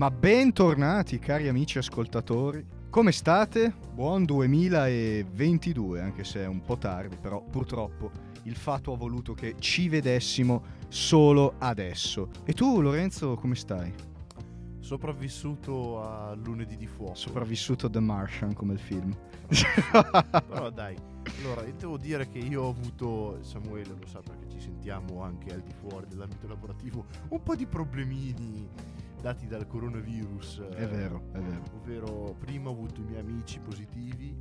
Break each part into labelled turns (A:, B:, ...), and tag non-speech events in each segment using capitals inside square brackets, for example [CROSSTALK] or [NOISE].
A: Ma bentornati cari amici ascoltatori. Come state? Buon 2022, anche se è un po' tardi, però purtroppo il fatto ha voluto che ci vedessimo solo adesso. E tu Lorenzo come stai?
B: Sopravvissuto a lunedì di fuoco.
A: Sopravvissuto The Martian come il film. [LAUGHS]
B: Però dai, allora io devo dire che io ho avuto, Samuele lo sa perché ci sentiamo anche al di fuori dell'ambito lavorativo, un po' di problemini dati dal coronavirus.
A: È vero, è vero.
B: Ovvero prima ho avuto i miei amici positivi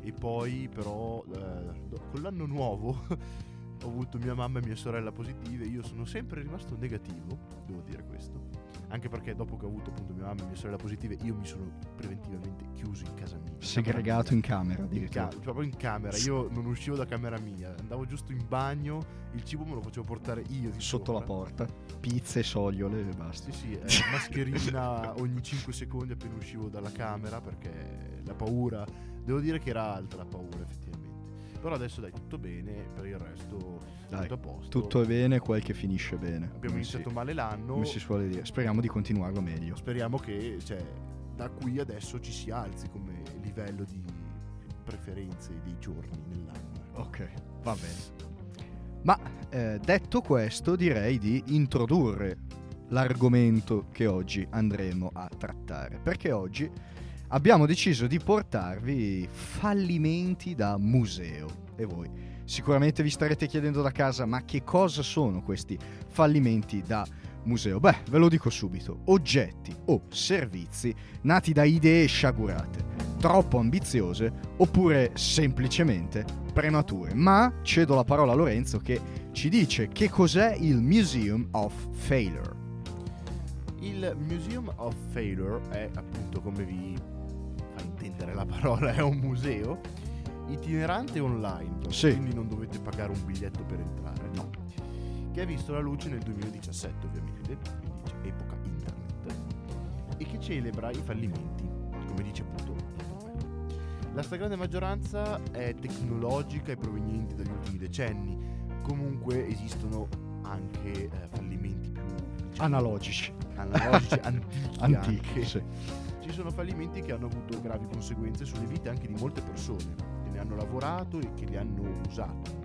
B: e poi però eh, con l'anno nuovo [LAUGHS] ho avuto mia mamma e mia sorella positive, io sono sempre rimasto negativo, devo dire questo anche perché dopo che ho avuto appunto mia mamma e mia sorella positive, io mi sono preventivamente chiuso in casa mia.
A: Segregato in camera,
B: in ca- proprio in camera. Io non uscivo da camera mia, andavo giusto in bagno, il cibo me lo facevo portare io
A: sotto
B: sopra.
A: la porta, pizze sogliole e basta.
B: Sì, sì, eh, mascherina [LAUGHS] ogni 5 secondi appena uscivo dalla camera perché la paura, devo dire che era alta la paura effettivamente. Però adesso dai, tutto bene, per il resto dai, tutto a posto.
A: Tutto è bene, quel che finisce bene.
B: Abbiamo iniziato
A: si,
B: male l'anno.
A: Come si suole dire. Speriamo di continuarlo meglio.
B: Speriamo che cioè, da qui adesso ci si alzi come livello di preferenze dei giorni nell'anno.
A: Ok, va bene. Ma eh, detto questo, direi di introdurre l'argomento che oggi andremo a trattare. Perché oggi abbiamo deciso di portarvi fallimenti da museo. E voi sicuramente vi starete chiedendo da casa, ma che cosa sono questi fallimenti da museo? Beh, ve lo dico subito, oggetti o servizi nati da idee sciagurate, troppo ambiziose oppure semplicemente premature. Ma cedo la parola a Lorenzo che ci dice che cos'è il Museum of Failure.
B: Il Museum of Failure è appunto come vi intendere la parola, è un museo itinerante online,
A: sì.
B: quindi non dovete pagare un biglietto per entrare, no. Che ha visto la luce nel 2017 ovviamente, quindi c'è epoca internet, e che celebra i fallimenti, come dice appunto la stragrande maggioranza è tecnologica e provenienti dagli ultimi decenni, comunque esistono anche eh, fallimenti più
A: diciamo, analogici,
B: analogici [LAUGHS] antichi,
A: antichi. Sì
B: ci sono fallimenti che hanno avuto gravi conseguenze sulle vite anche di molte persone che ne hanno lavorato e che li hanno usati.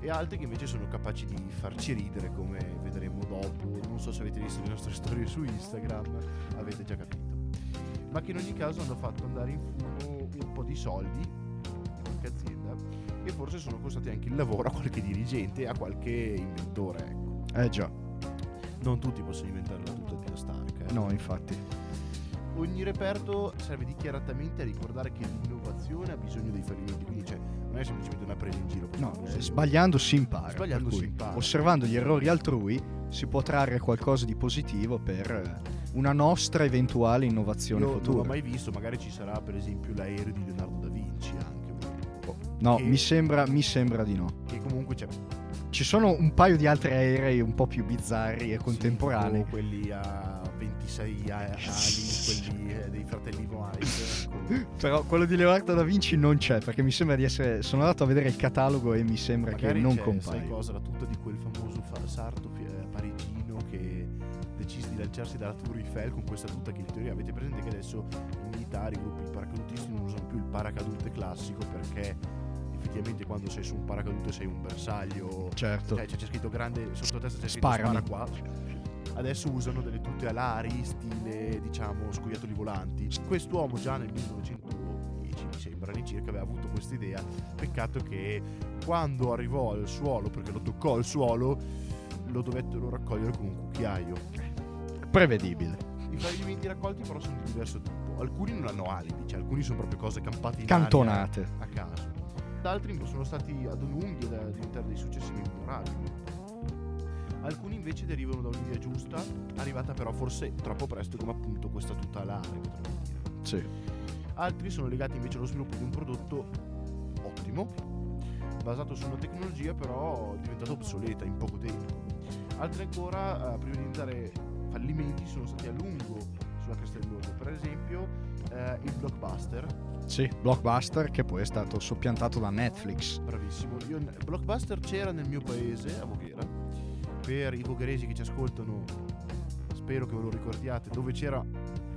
B: E altri che invece sono capaci di farci ridere come vedremo dopo. Non so se avete visto le nostre [LAUGHS] storie su Instagram avete già capito. Ma che in ogni caso hanno fatto andare in fumo un po' di soldi di qualche azienda e forse sono costati anche il lavoro a qualche dirigente e a qualche inventore ecco.
A: eh già.
B: Non tutti possono inventare la tuta di Stark eh?
A: no infatti
B: ogni reperto serve dichiaratamente a ricordare che l'innovazione ha bisogno dei fallimenti, quindi cioè, non è semplicemente una presa in giro.
A: No, eh, sbagliando si impara.
B: Sbagliando si impara.
A: Osservando gli errori altrui si può trarre qualcosa di positivo per eh, una nostra eventuale innovazione
B: Io
A: futura.
B: Non l'ho mai visto, magari ci sarà per esempio l'aereo di Leonardo da Vinci anche.
A: Oh, no, mi sembra, mi sembra di no.
B: Che comunque c'è
A: ci sono un paio di altri aerei un po' più bizzarri e contemporanei.
B: Sì, quelli a 26 ali, quelli eh, dei fratelli White.
A: Ecco. [LAUGHS] Però quello di Leonardo da Vinci non c'è, perché mi sembra di essere. Sono andato a vedere il catalogo e mi sembra
B: Magari
A: che non compaia.
B: Sai cosa? La tuta di quel famoso fa- sarto eh, parigino che decise di lanciarsi dalla Tour Eiffel con questa tuta che in teoria avete presente che adesso i militari, i gruppi paracadutisti non usano più il paracadute classico perché effettivamente quando sei su un paracadute sei un bersaglio.
A: Certo.
B: Cioè, c'è scritto grande sotto testa c'è scritto
A: Sparami.
B: spara qua. Adesso usano delle tute alari, stile diciamo scoiattoli volanti. Quest'uomo già nel 1910 mi sembra all'incirca aveva avuto questa idea. Peccato che quando arrivò al suolo, perché lo toccò al suolo, lo dovettero raccogliere con un cucchiaio.
A: Prevedibile.
B: I fallimenti raccolti però sono di diverso tipo. Alcuni non hanno alibi, cioè alcuni sono proprio cose campate in
A: Cantonate.
B: a caso altri sono stati ad un'unghia da diventare dei successi memorabili. Alcuni invece derivano da un'idea giusta, arrivata però forse troppo presto come appunto questa potremmo dire.
A: Sì.
B: Altri sono legati invece allo sviluppo di un prodotto ottimo, basato su una tecnologia però diventata obsoleta in poco tempo. Altri ancora, eh, prima di diventare fallimenti, sono stati a lungo sulla cresta dell'orlo. Per esempio, eh, il blockbuster.
A: Sì, blockbuster che poi è stato soppiantato da Netflix.
B: Bravissimo. Io, blockbuster c'era nel mio paese, a Voghera. Per i vogheresi che ci ascoltano, spero che ve lo ricordiate, dove c'era,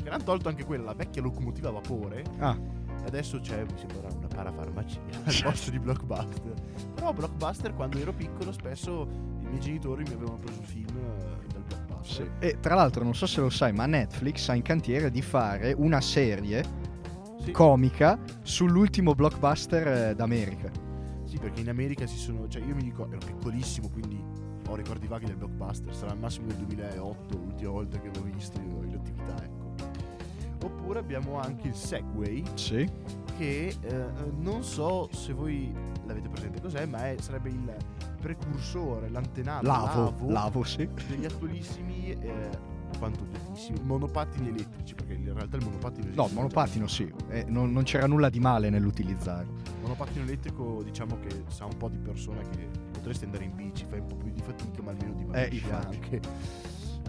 B: che hanno tolto anche quella, la vecchia locomotiva a vapore,
A: Ah,
B: e adesso c'è, mi sembra una parafarmacia [LAUGHS] al posto di Blockbuster. Però Blockbuster quando ero piccolo spesso i miei genitori mi avevano preso film eh, dal Blockbuster.
A: sì. E tra l'altro, non so se lo sai, ma Netflix ha in cantiere di fare una serie
B: Sì.
A: comica sull'ultimo blockbuster eh, d'America.
B: Sì, perché in America si sono. Cioè, io mi dico, ero piccolissimo, quindi ho ricordi vaghi del blockbuster. Sarà al massimo del 2008, l'ultima volta che l'ho visto io in attività, ecco. Oppure abbiamo anche il Segway,
A: Sì.
B: che eh, non so se voi l'avete presente cos'è, ma è- sarebbe il precursore, l'antenato,
A: Lavo, lavo, sì.
B: degli attualissimi. Eh, monopattini elettrici perché in realtà il monopattino
A: No, il monopattino sì, eh, non, non c'era nulla di male nell'utilizzarlo.
B: Monopattino elettrico diciamo che sa un po' di persona che potresti andare in bici, fai un po' più di fatica ma almeno dimagrisci
A: infatti.
B: anche.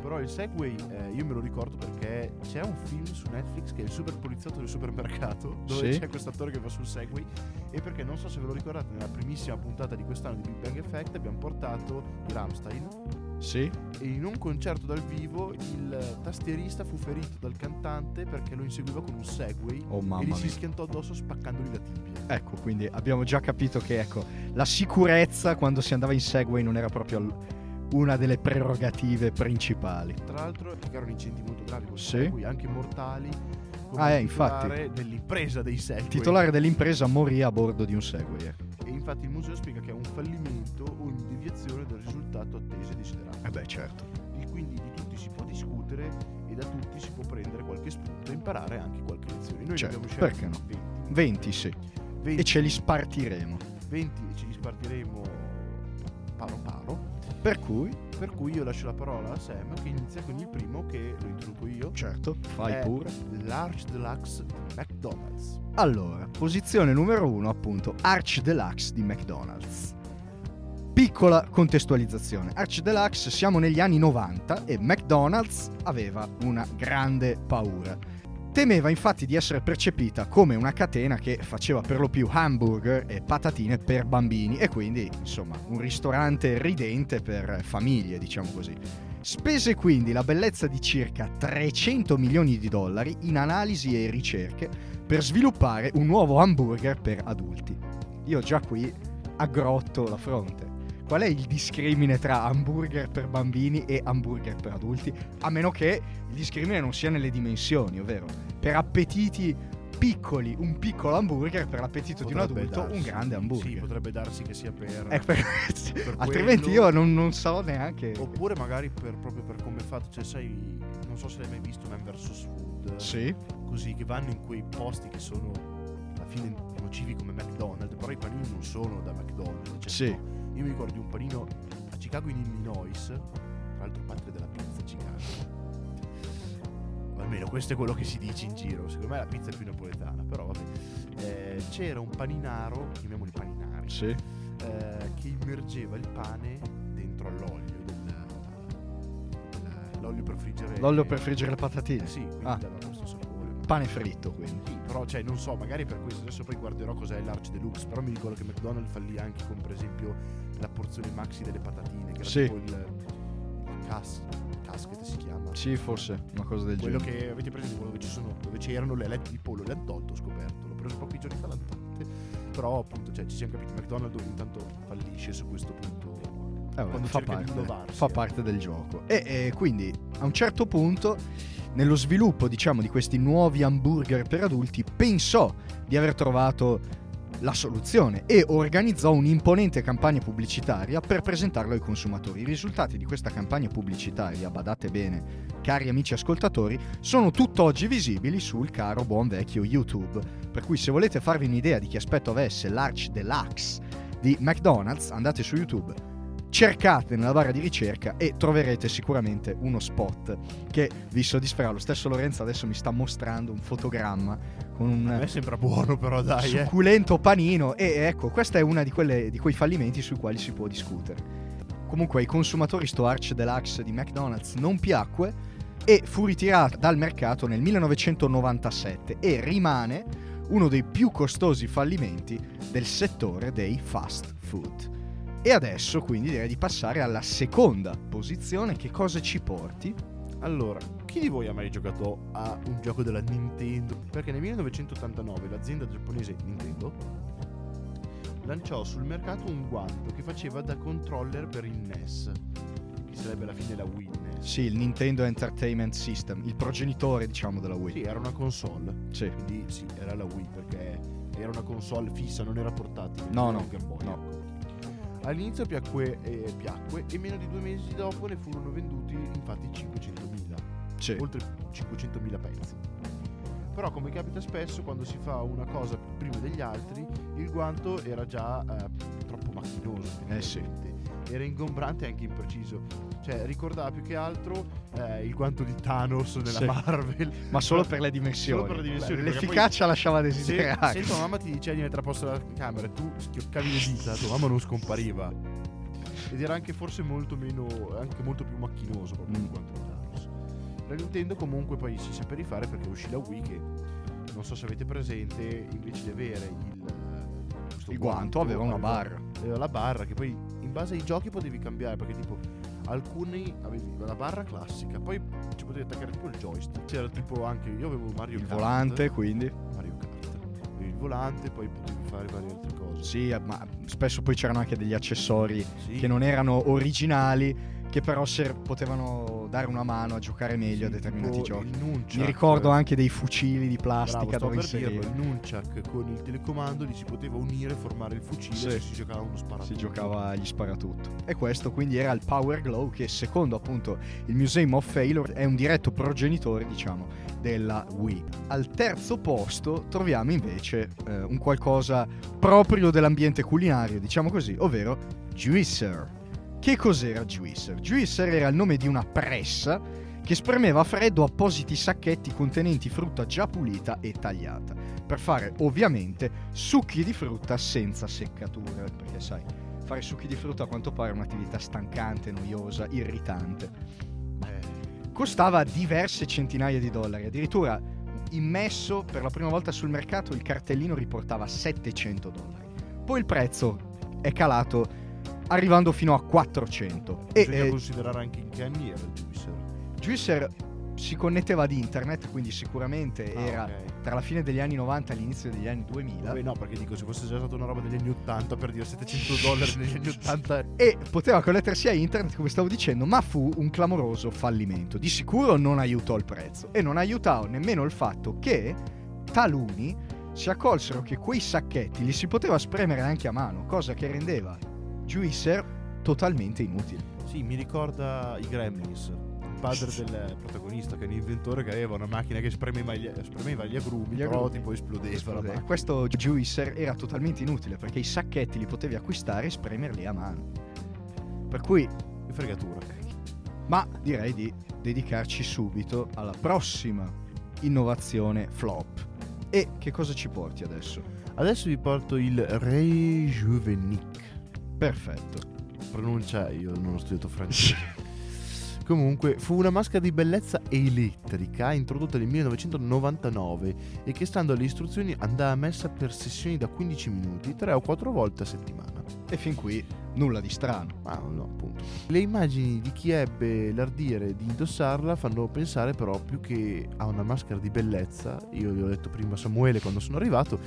B: Però il Segway eh, io me lo ricordo perché c'è un film su Netflix che è il super poliziotto del supermercato [LAUGHS] dove
A: Sì.
B: c'è questo attore che va sul Segway e perché non so se ve lo ricordate nella primissima puntata di quest'anno di Big Bang Effect abbiamo portato Ramstein
A: Sì?
B: e in un concerto dal vivo il tastierista fu ferito dal cantante perché lo inseguiva con un Segway
A: Oh
B: e gli si schiantò addosso spaccandogli la tibia.
A: Ecco, quindi abbiamo già capito che ecco, la sicurezza quando si andava in Segway non era proprio una delle prerogative principali.
B: Tra l'altro erano incendi molto gravi
A: Sì.
B: Segway, anche mortali.
A: Ah, eh,
B: il
A: infatti.
B: titolare dell'impresa dei Segway.
A: Il titolare dell'impresa morì a bordo di un Segway. ecco.
B: E infatti il museo spiega che è un fallimento o in deviazione del risultato atteso e desiderato.
A: Eh beh, certo.
B: E quindi di tutti si può discutere e da tutti si può prendere qualche spunto e imparare anche qualche lezione. Noi
A: Certo,
B: abbiamo
A: perché no?
B: 20.
A: 20 sì.
B: 20,
A: E ce li spartiremo.
B: 20 e ce li spartiremo paro paro.
A: Per cui,
B: Per cui io lascio la parola a Sam che inizia con il primo che lo introduco io.
A: certo, fai pure.
B: Large Deluxe McDonald's.
A: Allora, posizione numero uno, appunto, Arch Deluxe di McDonald's. Piccola contestualizzazione. Arch Deluxe siamo negli anni 90 e McDonald's aveva una grande paura. Temeva infatti di essere percepita come una catena che faceva per lo più hamburger e patatine per bambini e quindi, insomma, un ristorante ridente per famiglie, diciamo così. Spese quindi la bellezza di circa 300 milioni di dollari in analisi e ricerche per sviluppare un nuovo hamburger per adulti. Io già qui aggrotto la fronte. Qual è il discrimine tra hamburger per bambini e hamburger per adulti? A meno che il discrimine non sia nelle dimensioni, ovvero per appetiti piccoli un piccolo hamburger, per l'appetito di un
B: Potrebbe
A: adulto un
B: darsi-
A: grande hamburger.
B: Sì, potrebbe darsi che sia per...
A: Eh, per-
B: per
A: altrimenti
B: quello-
A: io non, non so neanche.
B: Oppure magari per, proprio per come è fatto, cioè sai, non so se l'hai mai visto Man vs Food,
A: Sì,
B: così che vanno in quei posti che sono alla fine nocivi come McDonald's, però i panini non sono da McDonald's. Cioè,
A: Sì.
B: tipo, io mi ricordo di un panino a Chicago in Illinois, tra l'altro patria della pizza Chicago. O almeno questo è quello che si dice in giro, secondo me la pizza è più napoletana, però vabbè. Eh, c'era un paninaro, chiamiamoli paninari,
A: sì.
B: eh, che immergeva il pane dentro all'olio del, l'olio per friggere
A: L'olio per friggere le patatine.
B: Eh sì quindi
A: Ah.
B: dava questo sapore
A: Pane fritto, quindi.
B: sì, però cioè non so magari per questo adesso poi guarderò cos'è l'Arch Deluxe però mi ricordo che McDonald's fallì anche con per esempio la porzione maxi delle patatine che era
A: Sì.
B: tipo il, il cas- casket si chiama
A: Sì, forse una cosa del
B: quello
A: genere.
B: che avete preso dove, ci sono, dove c'erano le alette di pollo le hanno tolto ho scoperto l'ho preso pochi giorni fa tolte però appunto cioè, ci siamo capiti McDonald's intanto fallisce su questo punto
A: Eh,
B: quando
A: fa, parte, fa
B: eh.
A: parte del gioco. E, e quindi a un certo punto, nello sviluppo, diciamo, di questi nuovi hamburger per adulti, pensò di aver trovato la soluzione e organizzò un'imponente campagna pubblicitaria per presentarlo ai consumatori. I risultati di questa campagna pubblicitaria, badate bene, cari amici ascoltatori, sono tutt'oggi visibili sul caro buon vecchio YouTube. Per cui se volete farvi un'idea di che aspetto avesse l'Arch Deluxe di McDonald's, andate su YouTube, cercate nella barra di ricerca e troverete sicuramente uno spot che vi soddisferà. Lo stesso Lorenzo adesso mi sta mostrando un fotogramma con
B: a me
A: un
B: sembra buono però dai eh.
A: succulento panino e ecco, questo è uno di, quelle- di quei fallimenti sui quali si può discutere. Comunque ai consumatori sto Arch Deluxe di McDonald's non piacque e fu ritirata dal mercato nel 1997 e rimane uno dei più costosi fallimenti del settore dei fast food. E adesso quindi direi di passare alla seconda posizione, che cosa ci porti?
B: Allora, chi di voi ha mai giocato a un gioco della Nintendo? Perché nel 1989 l'azienda giapponese Nintendo lanciò sul mercato un guanto che faceva da controller per il NES, che sarebbe alla fine la Wii NES.
A: Sì, il Nintendo Entertainment System, il progenitore, diciamo, della Wii.
B: Sì, era una console.
A: Sì.
B: Quindi sì, era la Wii perché era una console fissa, non era portatile.
A: No,
B: il Game Boy,
A: no.
B: ecco. All'inizio piacque, eh, piacque e meno di due mesi dopo ne furono venduti infatti 500.000,
A: Sì.
B: oltre 500.000 pezzi. Però come capita spesso quando si fa una cosa prima degli altri, il guanto era già eh, troppo macchinoso.
A: Eh sì.
B: Era ingombrante e anche impreciso. Cioè ricordava più che altro eh, il guanto di Thanos nella
A: Sì.
B: Marvel.
A: Ma solo [LAUGHS] per le dimensioni.
B: Solo per le dimensioni,
A: L'efficacia lasciava
B: Se,
A: desiderare.
B: se tua mamma ti diceva di mettere a posto la camera e tu schioccavi le dita, tua mamma non scompariva. Ed era anche forse molto meno, anche molto più macchinoso proprio
A: Mm.
B: quanto di Thanos. La Nintendo comunque poi si sa per rifare perché uscì la Wii che non so se avete presente, invece di avere il, questo
A: Il guanto aveva una barra.
B: aveva la barra che poi in base ai giochi potevi cambiare perché tipo alcuni avevi la barra classica, poi ci potevi attaccare tipo il joystick. C'era tipo anche io avevo Mario
A: Il
B: Kart.
A: volante, quindi.
B: Mario Kart. Il volante, poi potevi fare varie altre cose.
A: Sì, ma spesso poi c'erano anche degli accessori
B: Sì.
A: che non erano originali, che però ser- potevano dare una mano a giocare meglio a
B: Sì,
A: determinati
B: tipo
A: giochi. Mi ricordo anche dei fucili di
B: Bravo,
A: plastica
B: sto
A: dove
B: per dirlo, il nunchuck con il telecomando li si poteva unire e formare il fucile
A: Sì.
B: se si giocava uno sparatutto.
A: Si giocava agli sparatutto. E questo quindi era il Power Glow che secondo appunto il Museum of Failure è un diretto progenitore diciamo della Wii. Al terzo posto troviamo invece eh, un qualcosa proprio dell'ambiente culinario diciamo così, ovvero Juicer. Che cos'era Juicer? Juicer era il nome di una pressa che spremeva a freddo appositi sacchetti contenenti frutta già pulita e tagliata per fare ovviamente succhi di frutta senza seccature, perché sai, fare succhi di frutta a quanto pare è un'attività stancante, noiosa, irritante.
B: Eh,
A: Costava diverse centinaia di dollari, addirittura immesso per la prima volta sul mercato il cartellino riportava 700 dollari. Poi il prezzo è calato arrivando fino a 400 e
B: bisogna
A: eh,
B: considerare anche in che anni era il juicer.
A: Juicer si connetteva ad internet, quindi sicuramente
B: Ah,
A: era
B: ok.
A: tra la fine degli anni 90 e l'inizio degli anni 2000.
B: Vabbè, no, perché dico, se fosse già stata una roba degli anni 80 per dire 700 [LAUGHS] dollari negli anni 80
A: e poteva connettersi a internet come stavo dicendo ma fu un clamoroso fallimento di sicuro non aiutò il prezzo e non aiutò nemmeno il fatto che taluni si accolsero che quei sacchetti li si poteva spremere anche a mano cosa che rendeva Juicer totalmente inutile
B: Sì, mi ricorda i Gremlins. Il padre del protagonista, che è un inventore che aveva una macchina che spremeva gli, spremeva gli agrumi,
A: Gli agrumi.
B: tipo esplodeva.
A: Esplodeva. questo Juicer era totalmente inutile perché i sacchetti li potevi acquistare e spremerli a mano per cui
B: Che fregatura.
A: ma direi di dedicarci subito alla prossima innovazione flop. E che cosa ci porti adesso?
B: Adesso vi porto il Rejuvenik.
A: Perfetto.
B: Pronuncia, io non ho studiato francese. [LAUGHS] Comunque, fu una maschera di bellezza elettrica introdotta nel 1999 e che stando alle istruzioni andava messa per sessioni da 15 minuti, 3 o 4 volte a settimana.
A: E fin qui nulla di strano.
B: Ma no, appunto. Le immagini di chi ebbe l'ardire di indossarla fanno pensare però più che a una maschera di bellezza. Io gli ho detto prima a Samuele quando sono arrivato,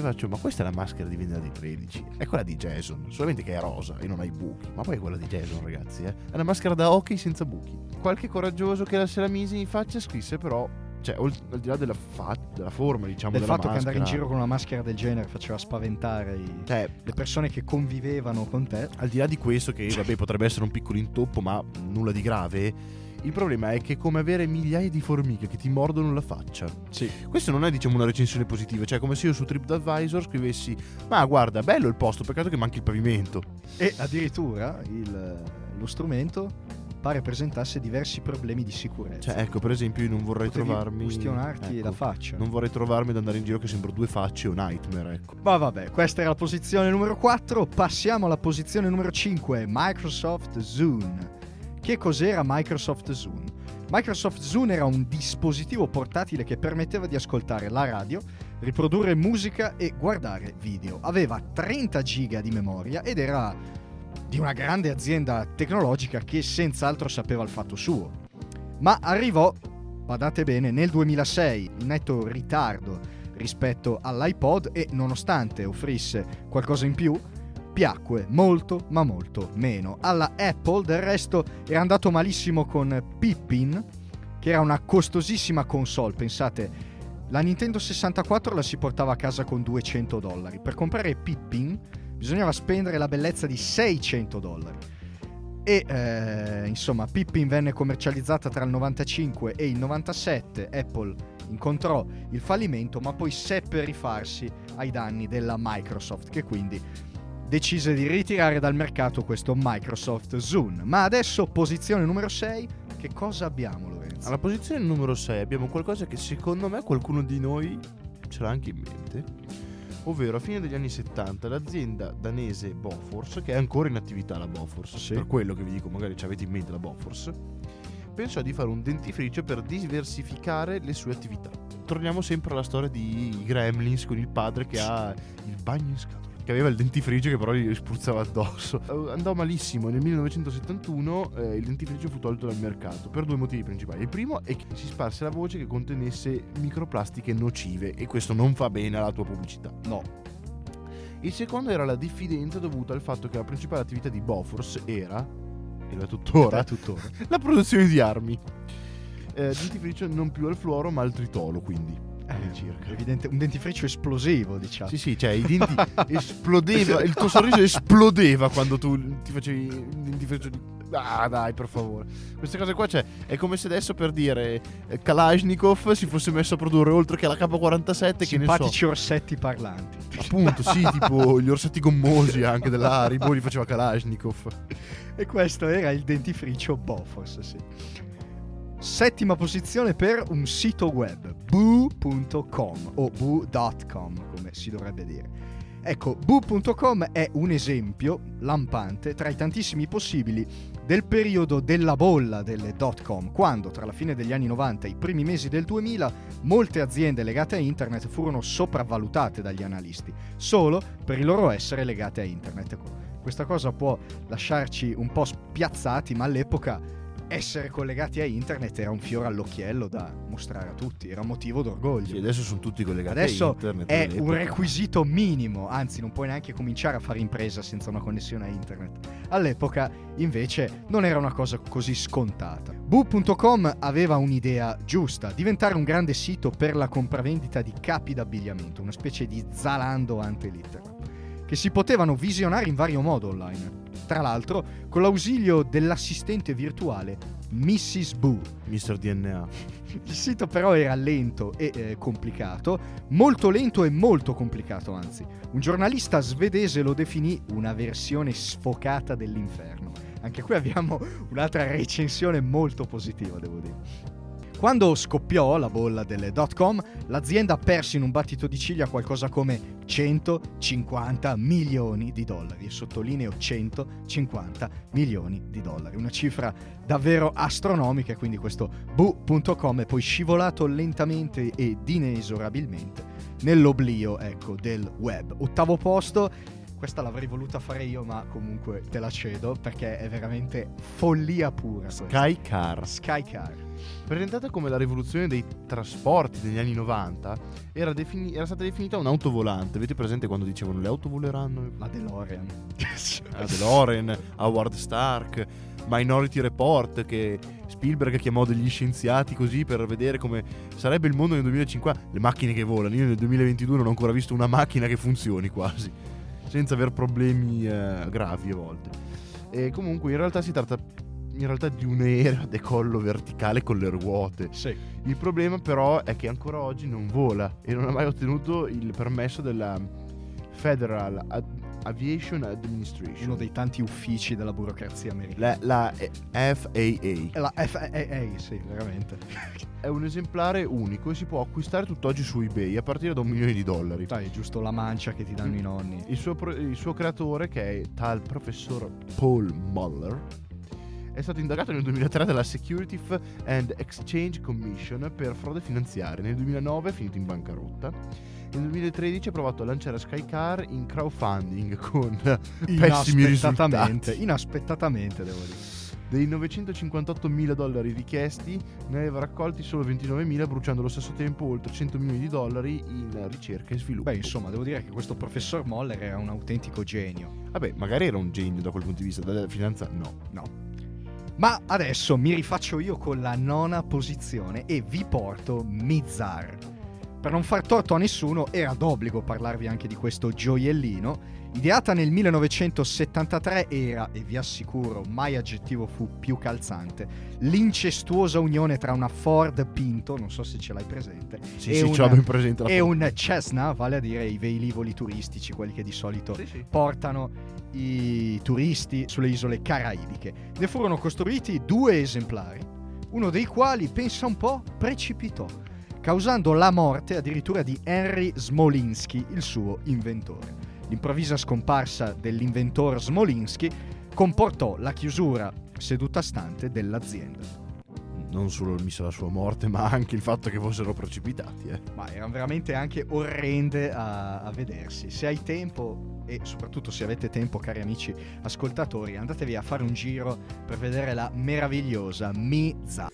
B: e faccio, ma questa è la maschera di di 13. È quella di Jason, solamente che è rosa e non ha i buchi. Ma poi è quella di Jason, ragazzi, eh. È una maschera da hockey senza buchi. Qualche coraggioso che la se la mise in faccia scrisse però, cioè, al di là della, fa- della forma, diciamo,
A: Del fatto che andare in
B: maschera,
A: giro con una maschera del genere faceva spaventare i-
B: Cioè,
A: le persone che convivevano con te.
B: al di là di questo, che vabbè potrebbe essere un piccolo intoppo, ma nulla di grave, il problema è che è come avere migliaia di formiche che ti mordono la faccia.
A: Sì.
B: Questo non è, diciamo, una recensione positiva, cioè come se io su TripAdvisor scrivessi: Ma guarda, bello il posto, peccato che manchi il pavimento.
A: E addirittura il- lo strumento pare presentasse diversi problemi di sicurezza.
B: Cioè, ecco, per esempio, io non vorrei
A: Potevi
B: trovarmi.
A: ustionarti
B: ecco,
A: la faccia.
B: Non vorrei trovarmi ad andare in giro che sembro due facce o nightmare, ecco.
A: Ma vabbè, questa era la posizione numero 4. Passiamo alla posizione numero 5, Microsoft Zune. Che cos'era Microsoft Zune? Microsoft Zune era un dispositivo portatile che permetteva di ascoltare la radio, riprodurre musica e guardare video. Aveva 30 giga di memoria ed era di una grande azienda tecnologica che senz'altro sapeva il fatto suo. ma arrivò, badate bene, nel 2006, in netto ritardo rispetto all'iPod e nonostante offrisse qualcosa in più, piacque molto ma molto meno. Alla Apple del resto era andato malissimo con Pippin, che era una costosissima console, pensate, la Nintendo 64 la si portava a casa con 200 dollari, per comprare Pippin bisognava spendere la bellezza di 600 dollari. E eh, insomma, Pippin venne commercializzata tra il 95 e il 97, Apple incontrò il fallimento, ma poi seppe rifarsi ai danni della Microsoft, che quindi decise di ritirare dal mercato questo Microsoft Zoom. Ma adesso, posizione numero 6, che cosa abbiamo Lorenzo?
B: Alla posizione numero 6 abbiamo qualcosa che secondo me qualcuno di noi ce l'ha anche in mente. Ovvero a fine degli anni 70 l'azienda danese Bofors, che è ancora in attività la Bofors,
A: Sì.
B: per quello che vi dico, magari ci avete in mente la Bofors, pensò di fare un dentifricio per diversificare le sue attività. Torniamo sempre alla storia di Gremlins con il padre che ha il bagno in scatola. Che aveva il dentifricio che però gli spruzzava addosso. Eh, Andò malissimo. Nel 1971 eh, il dentifricio fu tolto dal mercato per due motivi principali. Il primo è che si sparse la voce che contenesse microplastiche nocive e questo non fa bene alla tua pubblicità.
A: No,
B: Il secondo era la diffidenza dovuta al fatto che la principale attività di Bofors era, e lo è tuttora,
A: è tuttora. [LAUGHS]
B: la produzione di armi. Eh, dentifricio non più al fluoro ma al tritolo, quindi. All'incirca.
A: Evidente, un dentifricio esplosivo, diciamo.
B: Sì, sì, cioè i denti [LAUGHS] esplodeva, il tuo sorriso esplodeva quando tu ti facevi il dentifricio di... Ah, dai, per favore. Queste cose qua, cioè, è come se adesso per dire eh, Kalashnikov si fosse messo a produrre oltre che la K47 che ne so.
A: Simpatici orsetti parlanti.
B: Appunto, sì, [LAUGHS] tipo gli orsetti gommosi anche dell'Aribo li faceva Kalashnikov.
A: E questo era il dentifricio Bofors, sì. Settima posizione per un sito web, boo.com o boo.com come si dovrebbe dire. Ecco, boo.com è un esempio lampante tra i tantissimi possibili del periodo della bolla delle dot-com, quando tra la fine degli anni 90 e i primi mesi del 2000 molte aziende legate a internet furono sopravvalutate dagli analisti, solo per il loro essere legate a internet. Ecco, Questa cosa può lasciarci un po' spiazzati, ma all'epoca essere collegati a internet era un fiore all'occhiello da mostrare a tutti, era motivo d'orgoglio.
B: Sì, adesso sono tutti collegati
A: Adesso
B: a internet.
A: è
B: all'epoca.
A: un requisito minimo, anzi non puoi neanche cominciare a fare impresa senza una connessione a internet. All'epoca invece non era una cosa così scontata. Boo.com aveva un'idea giusta, diventare un grande sito per la compravendita di capi d'abbigliamento, una specie di Zalando ante litteram, che si potevano visionare in vario modo online. Tra l'altro con l'ausilio dell'assistente virtuale Mrs. Boo.
B: Mr. DNA. [LAUGHS]
A: Il sito però era lento e eh, complicato, molto lento e molto complicato anzi. Un giornalista svedese lo definì una versione sfocata dell'inferno. Anche qui abbiamo un'altra recensione molto positiva, devo dire. Quando scoppiò la bolla delle dot-com, l'azienda perse in un battito di ciglia qualcosa come 150 milioni di dollari. Sottolineo 150 milioni di dollari. Una cifra davvero astronomica quindi questo boo.com è poi scivolato lentamente ed inesorabilmente nell'oblio ecco, del web. Ottavo posto, questa l'avrei voluta fare io ma comunque te la cedo perché è veramente follia pura. questa.
B: Sky Car.
A: Skycar.
B: Presentata come la rivoluzione dei trasporti degli anni 90, era, defini- era stata definita un'autovolante. Avete presente quando dicevano le auto voleranno?
A: La DeLorean. [LAUGHS]
B: Ah, DeLorean, Howard Stark, Minority Report che Spielberg chiamò degli scienziati così per vedere come sarebbe il mondo nel 2050. Le macchine che volano, io nel 2022 non ho ancora visto una macchina che funzioni quasi, senza aver problemi eh, gravi a volte. E comunque in realtà si tratta in realtà di un'era a decollo verticale con le ruote.
A: sì.
B: Il problema però è che ancora oggi non vola e non ha mai ottenuto il permesso della Federal Ad- Aviation Administration.
A: Uno dei tanti uffici della burocrazia americana.
B: La, la FAA
A: È la FAA, sì, veramente. [LAUGHS]
B: è un esemplare unico e si può acquistare tutt'oggi su eBay a partire da un milione di dollari.
A: Dai, è giusto la mancia che ti danno i nonni.
B: Il suo, il suo creatore, che è tal professor Paul Muller, è stato indagato nel 2003 dalla Securities and Exchange Commission per frode finanziaria. Nel 2009 è finito in bancarotta. Nel 2013 ha provato a lanciare Skycar in crowdfunding con [LAUGHS] pessimi risultati.
A: inaspettatamente devo dire.
B: Dei 958 mila dollari richiesti, ne aveva raccolti solo 29 mila, bruciando allo stesso tempo oltre 100 milioni di dollari in ricerca e sviluppo.
A: Beh, insomma, devo dire che questo professor Moller era un autentico genio.
B: Vabbè, magari era un genio da quel punto di vista, dalla finanza no.
A: No. Ma adesso mi rifaccio io con la nona posizione e vi porto Mizar. Per non far torto a nessuno, era d'obbligo parlarvi anche di questo gioiellino. Ideata nel 1973 era, e vi assicuro, mai aggettivo fu più calzante, l'incestuosa unione tra una Ford Pinto, non so se ce l'hai presente,
B: Sì,
A: e,
B: sì,
A: una-
B: ce l'ho ben presente.
A: e un Cessna, vale a dire i velivoli turistici, quelli che di solito
B: Sì, sì.
A: portano i turisti sulle isole caraibiche. Ne furono costruiti due esemplari, uno dei quali, pensa un po', precipitò, causando la morte addirittura di Henry Smolinski, il suo inventore. L'improvvisa scomparsa dell'inventore Smolinski comportò la chiusura seduta stante dell'azienda.
B: Non solo alla sua morte, ma anche il fatto che fossero precipitati. Eh.
A: Ma erano veramente anche orrende a, a vedersi. Se hai tempo e soprattutto se avete tempo, cari amici ascoltatori, andatevi a fare un giro per vedere la meravigliosa Miza.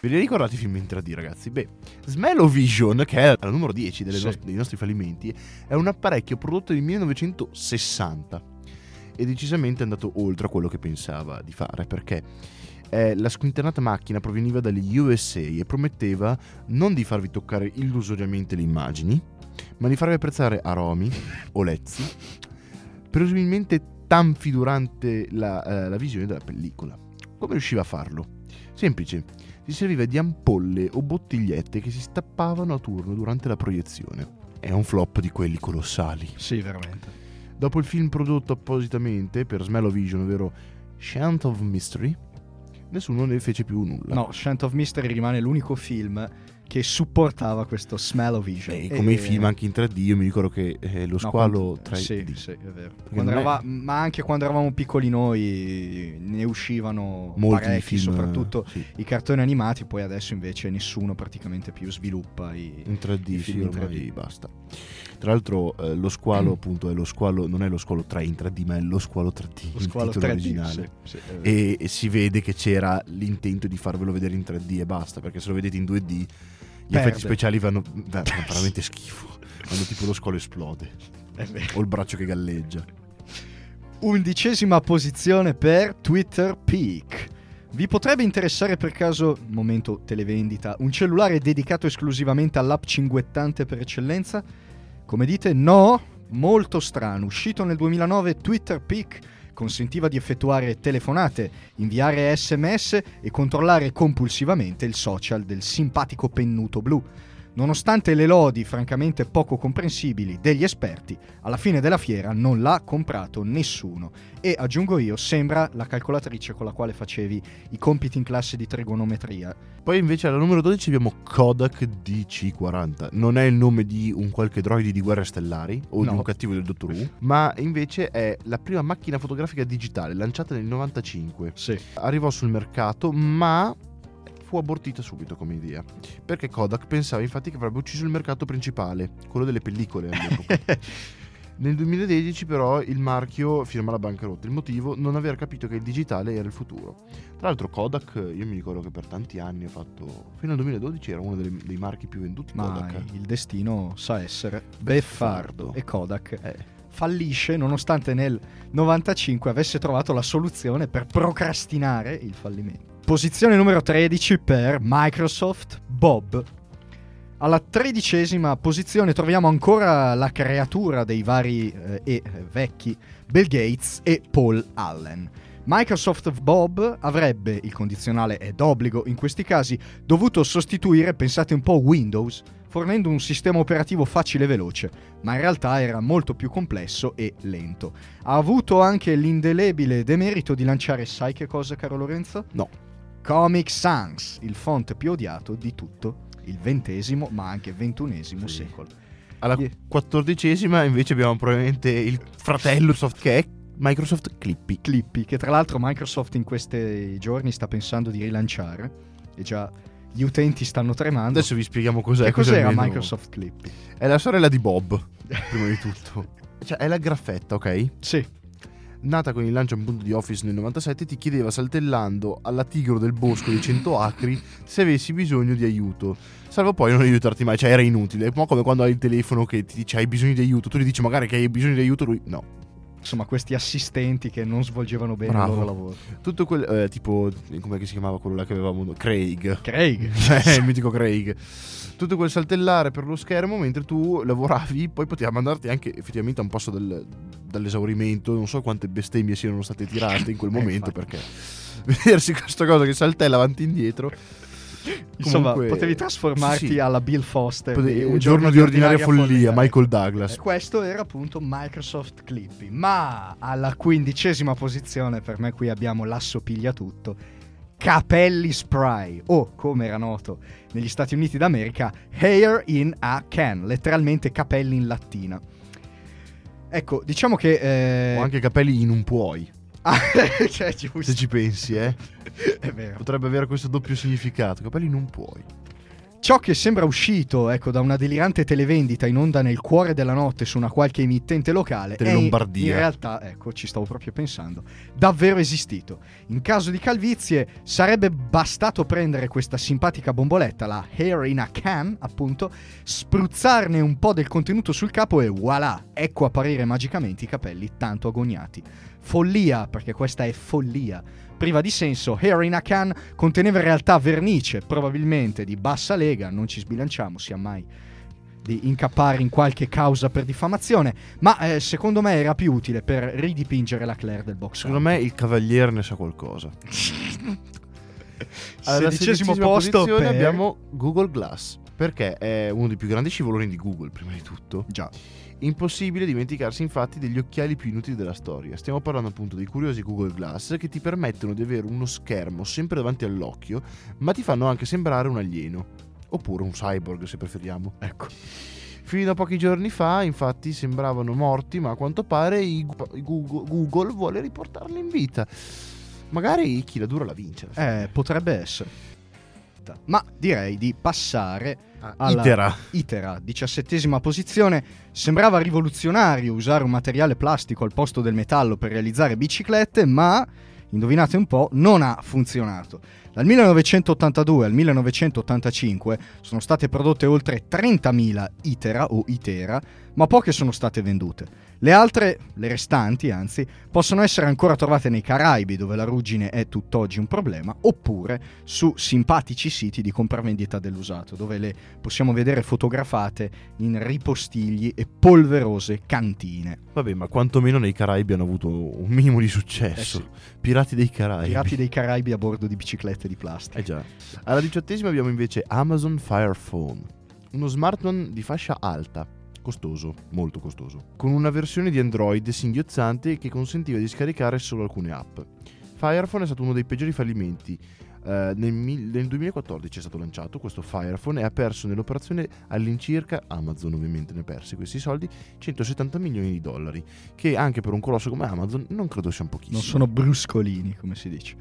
B: Ve li ricordate i film in 3D, ragazzi? Beh, Smell-O-Vision, che è la numero 10 delle
A: Sì.
B: nost- dei nostri fallimenti, è un apparecchio prodotto nel 1960 e decisamente è andato oltre a quello che pensava di fare, perché eh, la squinternata macchina proveniva dagli USA e prometteva non di farvi toccare illusoriamente le immagini, ma di farvi apprezzare aromi, [LAUGHS] olezzi, presumibilmente tanfi durante la, eh, la visione della pellicola. Come riusciva a farlo? Semplice, si serviva di ampolle o bottigliette che si stappavano a turno durante la proiezione. È un flop di quelli colossali.
A: Sì, veramente.
B: Dopo il film prodotto appositamente per Smell-O-Vision, ovvero Chant of Mystery, nessuno ne fece più nulla.
A: No, Shant of Mystery rimane l'unico film che supportava questo smell of vision.
B: Beh, come
A: E-
B: i film anche in 3D, io mi ricordo che eh, lo
A: No,
B: squalo
A: quando-
B: 3D.
A: Sì, sì, è vero.
B: Non è-
A: erava- Ma anche quando eravamo piccoli noi ne uscivano
B: Molti
A: parecchi,
B: film,
A: soprattutto
B: sì,
A: i cartoni animati, poi adesso invece nessuno praticamente più sviluppa i...
B: in 3D,
A: i
B: sì,
A: film in
B: ormai
A: 3D.
B: basta. Tra l'altro eh, lo squalo appunto è lo squalo, non è lo squalo 3 in 3D, ma è lo squalo 3D,
A: Lo squalo
B: titolo
A: 3D,
B: originale.
A: sì, sì, vero.
B: E, e si vede che c'era l'intento di farvelo vedere in 3D e basta, perché se lo vedete in 2D gli
A: Perde.
B: effetti speciali vanno, vanno [LAUGHS] veramente schifo. Quando tipo lo squalo esplode o il braccio che galleggia.
A: Undicesima posizione per Twitter Peak. Vi potrebbe interessare per caso, momento televendita, un cellulare dedicato esclusivamente all'app cinguettante per eccellenza? Come dite, no? Molto strano. Uscito nel 2009, Twitter Peak consentiva di effettuare telefonate, inviare sms e controllare compulsivamente il social del simpatico pennuto blu. Nonostante le lodi francamente poco comprensibili degli esperti, alla fine della fiera non l'ha comprato nessuno. E aggiungo io, sembra la calcolatrice con la quale facevi i compiti in classe di trigonometria.
B: Poi invece alla numero 12 abbiamo Kodak DC40. Non è il nome di un qualche droide di guerre stellari o di
A: No.
B: un cattivo del Dottor Who, ma invece è la prima macchina fotografica digitale lanciata nel 95.
A: Sì.
B: Arrivò sul mercato, ma fu abortita subito come idea. Perché Kodak pensava infatti che avrebbe ucciso il mercato principale, quello delle pellicole all'epoca. [LAUGHS] Nel 2010 però il marchio firma la bancarotta, il motivo non aver capito che il digitale era il futuro. Tra l'altro Kodak, io mi ricordo che per tanti anni ha fatto, fino al 2012 era uno dei, dei marchi più venduti
A: Ma
B: Kodak.
A: il destino sa essere beffardo
B: Beffardo.
A: e Kodak
B: Eh,
A: fallisce nonostante nel 95 avesse trovato la soluzione per procrastinare il fallimento. Posizione numero 13 per Microsoft Bob. Alla tredicesima posizione troviamo ancora la creatura dei vari eh, e eh, vecchi Bill Gates e Paul Allen. Microsoft Bob avrebbe, il condizionale è d'obbligo in questi casi, dovuto sostituire, pensate un po', Windows, fornendo un sistema operativo facile e veloce, ma in realtà era molto più complesso e lento. Ha avuto anche l'indelebile demerito di lanciare, sai che cosa, caro Lorenzo?
B: No.
A: Comic Sans, il font più odiato di tutto il XX ma anche XXI
B: Sì.
A: secolo.
B: alla
A: Yeah.
B: quattordicesima invece abbiamo probabilmente il fratello Microsoft che è Microsoft Clippy.
A: Clippy, che tra l'altro Microsoft in questi giorni sta pensando di rilanciare, e già gli utenti stanno tremando.
B: Adesso vi spieghiamo cos'è.
A: che cos'era
B: almeno-
A: Microsoft Clippy?
B: È la sorella di Bob, prima di tutto. [LAUGHS] Cioè, è la graffetta, ok?
A: Sì,
B: nata con il lancio appunto di Office nel 97, ti chiedeva saltellando alla tigro del bosco di 100 acri se avessi bisogno di aiuto. Salvo poi non aiutarti mai, cioè era inutile. È un po' come quando hai il telefono che ti dice hai bisogno di aiuto, tu gli dici magari che hai bisogno di aiuto, lui no.
A: Insomma, questi assistenti che non svolgevano bene
B: Bravo.
A: il loro lavoro.
B: Tutto quel eh, tipo come si chiamava quello là che avevamo Craig.
A: Craig. [LAUGHS]
B: Eh, il mitico Craig. Tutto quel saltellare per lo schermo mentre tu lavoravi, poi poteva mandarti anche effettivamente a un passo del- dall'esaurimento. Non so quante bestemmie siano state tirate in quel [LAUGHS]
A: Eh,
B: momento
A: infatti.
B: perché [LAUGHS] vedersi questa cosa che saltella avanti e indietro.
A: Insomma,
B: Comunque-
A: potevi trasformarti
B: Sì, sì.
A: alla Bill Foster.
B: Pote- un giorno di ordinaria follia, Michael Douglas.
A: Questo era appunto Microsoft Clippy. Ma alla quindicesima posizione, per me qui abbiamo l'assopigliatutto. Capelli Spray, o come era noto negli Stati Uniti d'America, Hair in a Can, letteralmente capelli in lattina. Ecco, diciamo che... eh,
B: O anche capelli in un puoi,
A: Ah, [LAUGHS] cioè, giusto.
B: se ci pensi, eh. [LAUGHS]
A: È vero.
B: Potrebbe avere questo doppio significato. Capelli in un puoi.
A: Ciò che sembra uscito ecco, da una delirante televendita in onda nel cuore della notte su una qualche emittente locale è in-
B: Lombardia.
A: in realtà, ecco, ci stavo proprio pensando, davvero esistito. In caso di calvizie sarebbe bastato prendere questa simpatica bomboletta, la Hair in a Can, appunto, spruzzarne un po' del contenuto sul capo e voilà, ecco apparire magicamente i capelli tanto agognati. Follia, perché questa è follia. Priva di senso, a Can conteneva in realtà vernice, probabilmente di bassa lega, non ci sbilanciamo, sia mai di incappare in qualche causa per diffamazione, ma eh, secondo me era più utile per ridipingere la Claire del box.
B: Secondo me il cavaliere ne sa qualcosa. [LAUGHS] Alla
A: sedicesimo posto per...
B: abbiamo Google Glass. Perché è uno dei più grandi scivoloni di Google, prima di tutto.
A: Già,
B: Impossibile dimenticarsi infatti degli occhiali più inutili della storia. Stiamo parlando appunto dei curiosi Google Glass che ti permettono di avere uno schermo sempre davanti all'occhio, ma ti fanno anche sembrare un alieno. Oppure un cyborg se preferiamo.
A: ecco.
B: Fino a pochi giorni fa, infatti, sembravano morti, ma a quanto pare Google, Google vuole riportarli in vita. Magari chi la dura la vince.
A: Eh, potrebbe essere. Ma direi di passare alla-
B: Itera.
A: Itera, diciassettesima posizione. Sembrava rivoluzionario usare un materiale plastico al posto del metallo per realizzare biciclette, ma indovinate un po', non ha funzionato. Dal 1982 al 1985 sono state prodotte oltre 30.000 Itera o Itera, ma poche sono state vendute. Le altre, le restanti anzi, possono essere ancora trovate nei Caraibi, dove la ruggine è tutt'oggi un problema, oppure su simpatici siti di compravendita dell'usato, dove le possiamo vedere fotografate in ripostigli e polverose cantine.
B: Vabbè, ma quantomeno nei Caraibi hanno avuto un minimo di successo.
A: Eh sì.
B: Pirati dei Caraibi.
A: Pirati dei Caraibi a bordo di biciclette di plastica.
B: Eh già. Alla diciottesima abbiamo invece Amazon Fire Phone, uno smartphone di fascia alta, costoso, molto costoso, con una versione di Android singhiozzante che consentiva di scaricare solo alcune app. Firephone è stato uno dei peggiori fallimenti. Eh, nel, nel 2014 è stato lanciato questo Firephone e ha perso nell'operazione all'incirca, Amazon ovviamente ne ha persi questi soldi, 170 milioni di dollari, che anche per un colosso come Amazon non credo siano pochissimi.
A: Non sono bruscolini, come si dice.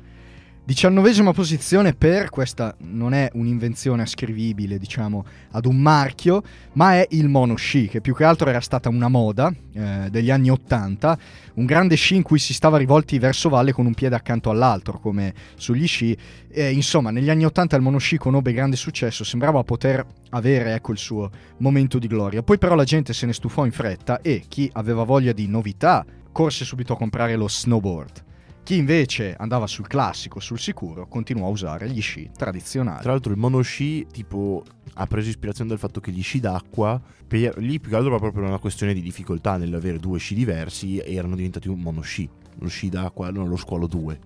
A: Diciannovesima posizione per questa non è un'invenzione ascrivibile, diciamo, ad un marchio, ma è il mono sci, che più che altro era stata una moda eh, degli anni 80, un grande sci in cui si stava rivolti verso valle con un piede accanto all'altro, come sugli sci. E, insomma, negli anni 80 il mono sci conobbe grande successo, sembrava poter avere ecco il suo momento di gloria. Poi però la gente se ne stufò in fretta e chi aveva voglia di novità corse subito a comprare lo snowboard. Chi invece andava sul classico, sul sicuro, continuò a usare gli sci tradizionali.
B: Tra l'altro il monosci tipo ha preso ispirazione dal fatto che gli sci d'acqua, per, lì più che altro era proprio una questione di difficoltà nell'avere due sci diversi e erano diventati un monosci. Lo sci d'acqua, non lo squalo 2.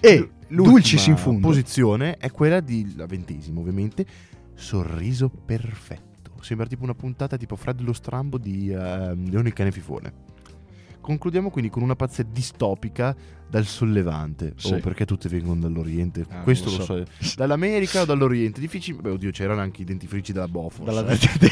A: e dulcis in fondo.
B: posizione è quella di, la ventesima ovviamente, sorriso perfetto. Sembra tipo una puntata tipo Fred lo strambo di eh, Leone il cane fifone. Concludiamo quindi con una pazzia distopica dal sollevante.
A: Sì.
B: Oh, perché tutte vengono dall'Oriente?
A: Ah,
B: Questo lo
A: lo
B: so. Dall'America o dall'Oriente? Difficile. Beh, oddio, c'erano anche i dentifrici della Bofors.
A: Dalla-
B: eh. [LAUGHS]
A: dei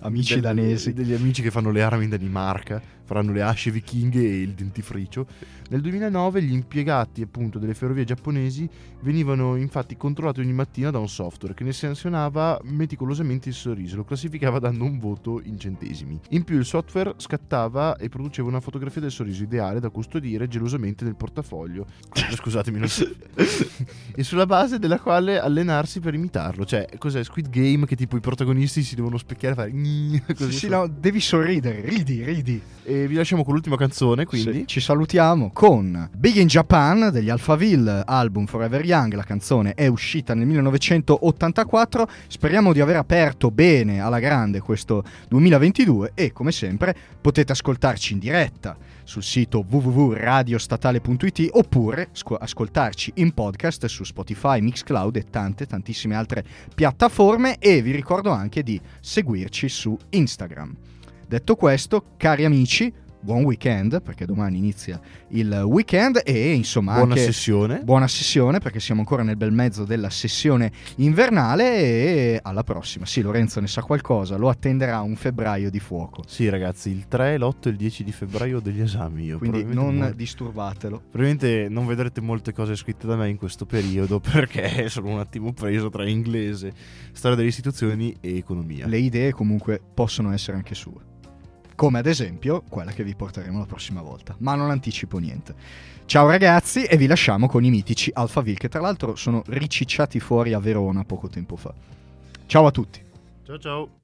A: amici danesi.
B: Degli amici che fanno le armi in Danimarca, faranno le asce vichinghe e il dentifricio. Nel 2009 gli impiegati appunto delle ferrovie giapponesi venivano infatti controllati ogni mattina da un software che ne sanzionava meticolosamente il sorriso, lo classificava dando un voto in centesimi. In più il software scattava e produceva una fotografia del sorriso ideale da custodire gelosamente nel portafoglio. Scusatemi, non so. [LAUGHS] e sulla base della quale allenarsi per imitarlo. Cioè, cos'è Squid Game che tipo i protagonisti si devono specchiare e fare [LAUGHS]
A: Sì,
B: così
A: sì,
B: su-
A: no, devi sorridere, ridi, ridi.
B: e vi lasciamo con l'ultima canzone, quindi.
A: Sì, ci salutiamo con Big in Japan degli Alphaville, album Forever Young. La canzone è uscita nel 1984. Speriamo di aver aperto bene alla grande questo 2022 e come sempre potete ascoltarci in diretta sul sito www.radiostatale.it oppure scu- ascoltarci in podcast su Spotify, Mixcloud e tante tantissime altre piattaforme e vi ricordo anche di seguirci su Instagram. Detto questo, cari amici, buon weekend perché domani inizia il weekend e insomma
B: Buona sessione.
A: buona sessione perché siamo ancora nel bel mezzo della sessione invernale e alla prossima. Sì, Lorenzo ne sa qualcosa, lo attenderà un febbraio di fuoco.
B: Sì, ragazzi, il 3, l'8 e il 10 di febbraio ho degli esami. Io
A: Quindi non
B: mo-
A: disturbatelo.
B: Probabilmente non vedrete molte cose scritte da me in questo periodo [LAUGHS] perché sono un attimo preso tra inglese, storia delle istituzioni e economia.
A: Le idee comunque possono essere anche sue. Come ad esempio quella che vi porteremo la prossima volta, ma non anticipo niente. Ciao ragazzi e vi lasciamo con i mitici Alphaville che tra l'altro sono ricicciati fuori a Verona poco tempo fa. Ciao a tutti.
B: Ciao ciao.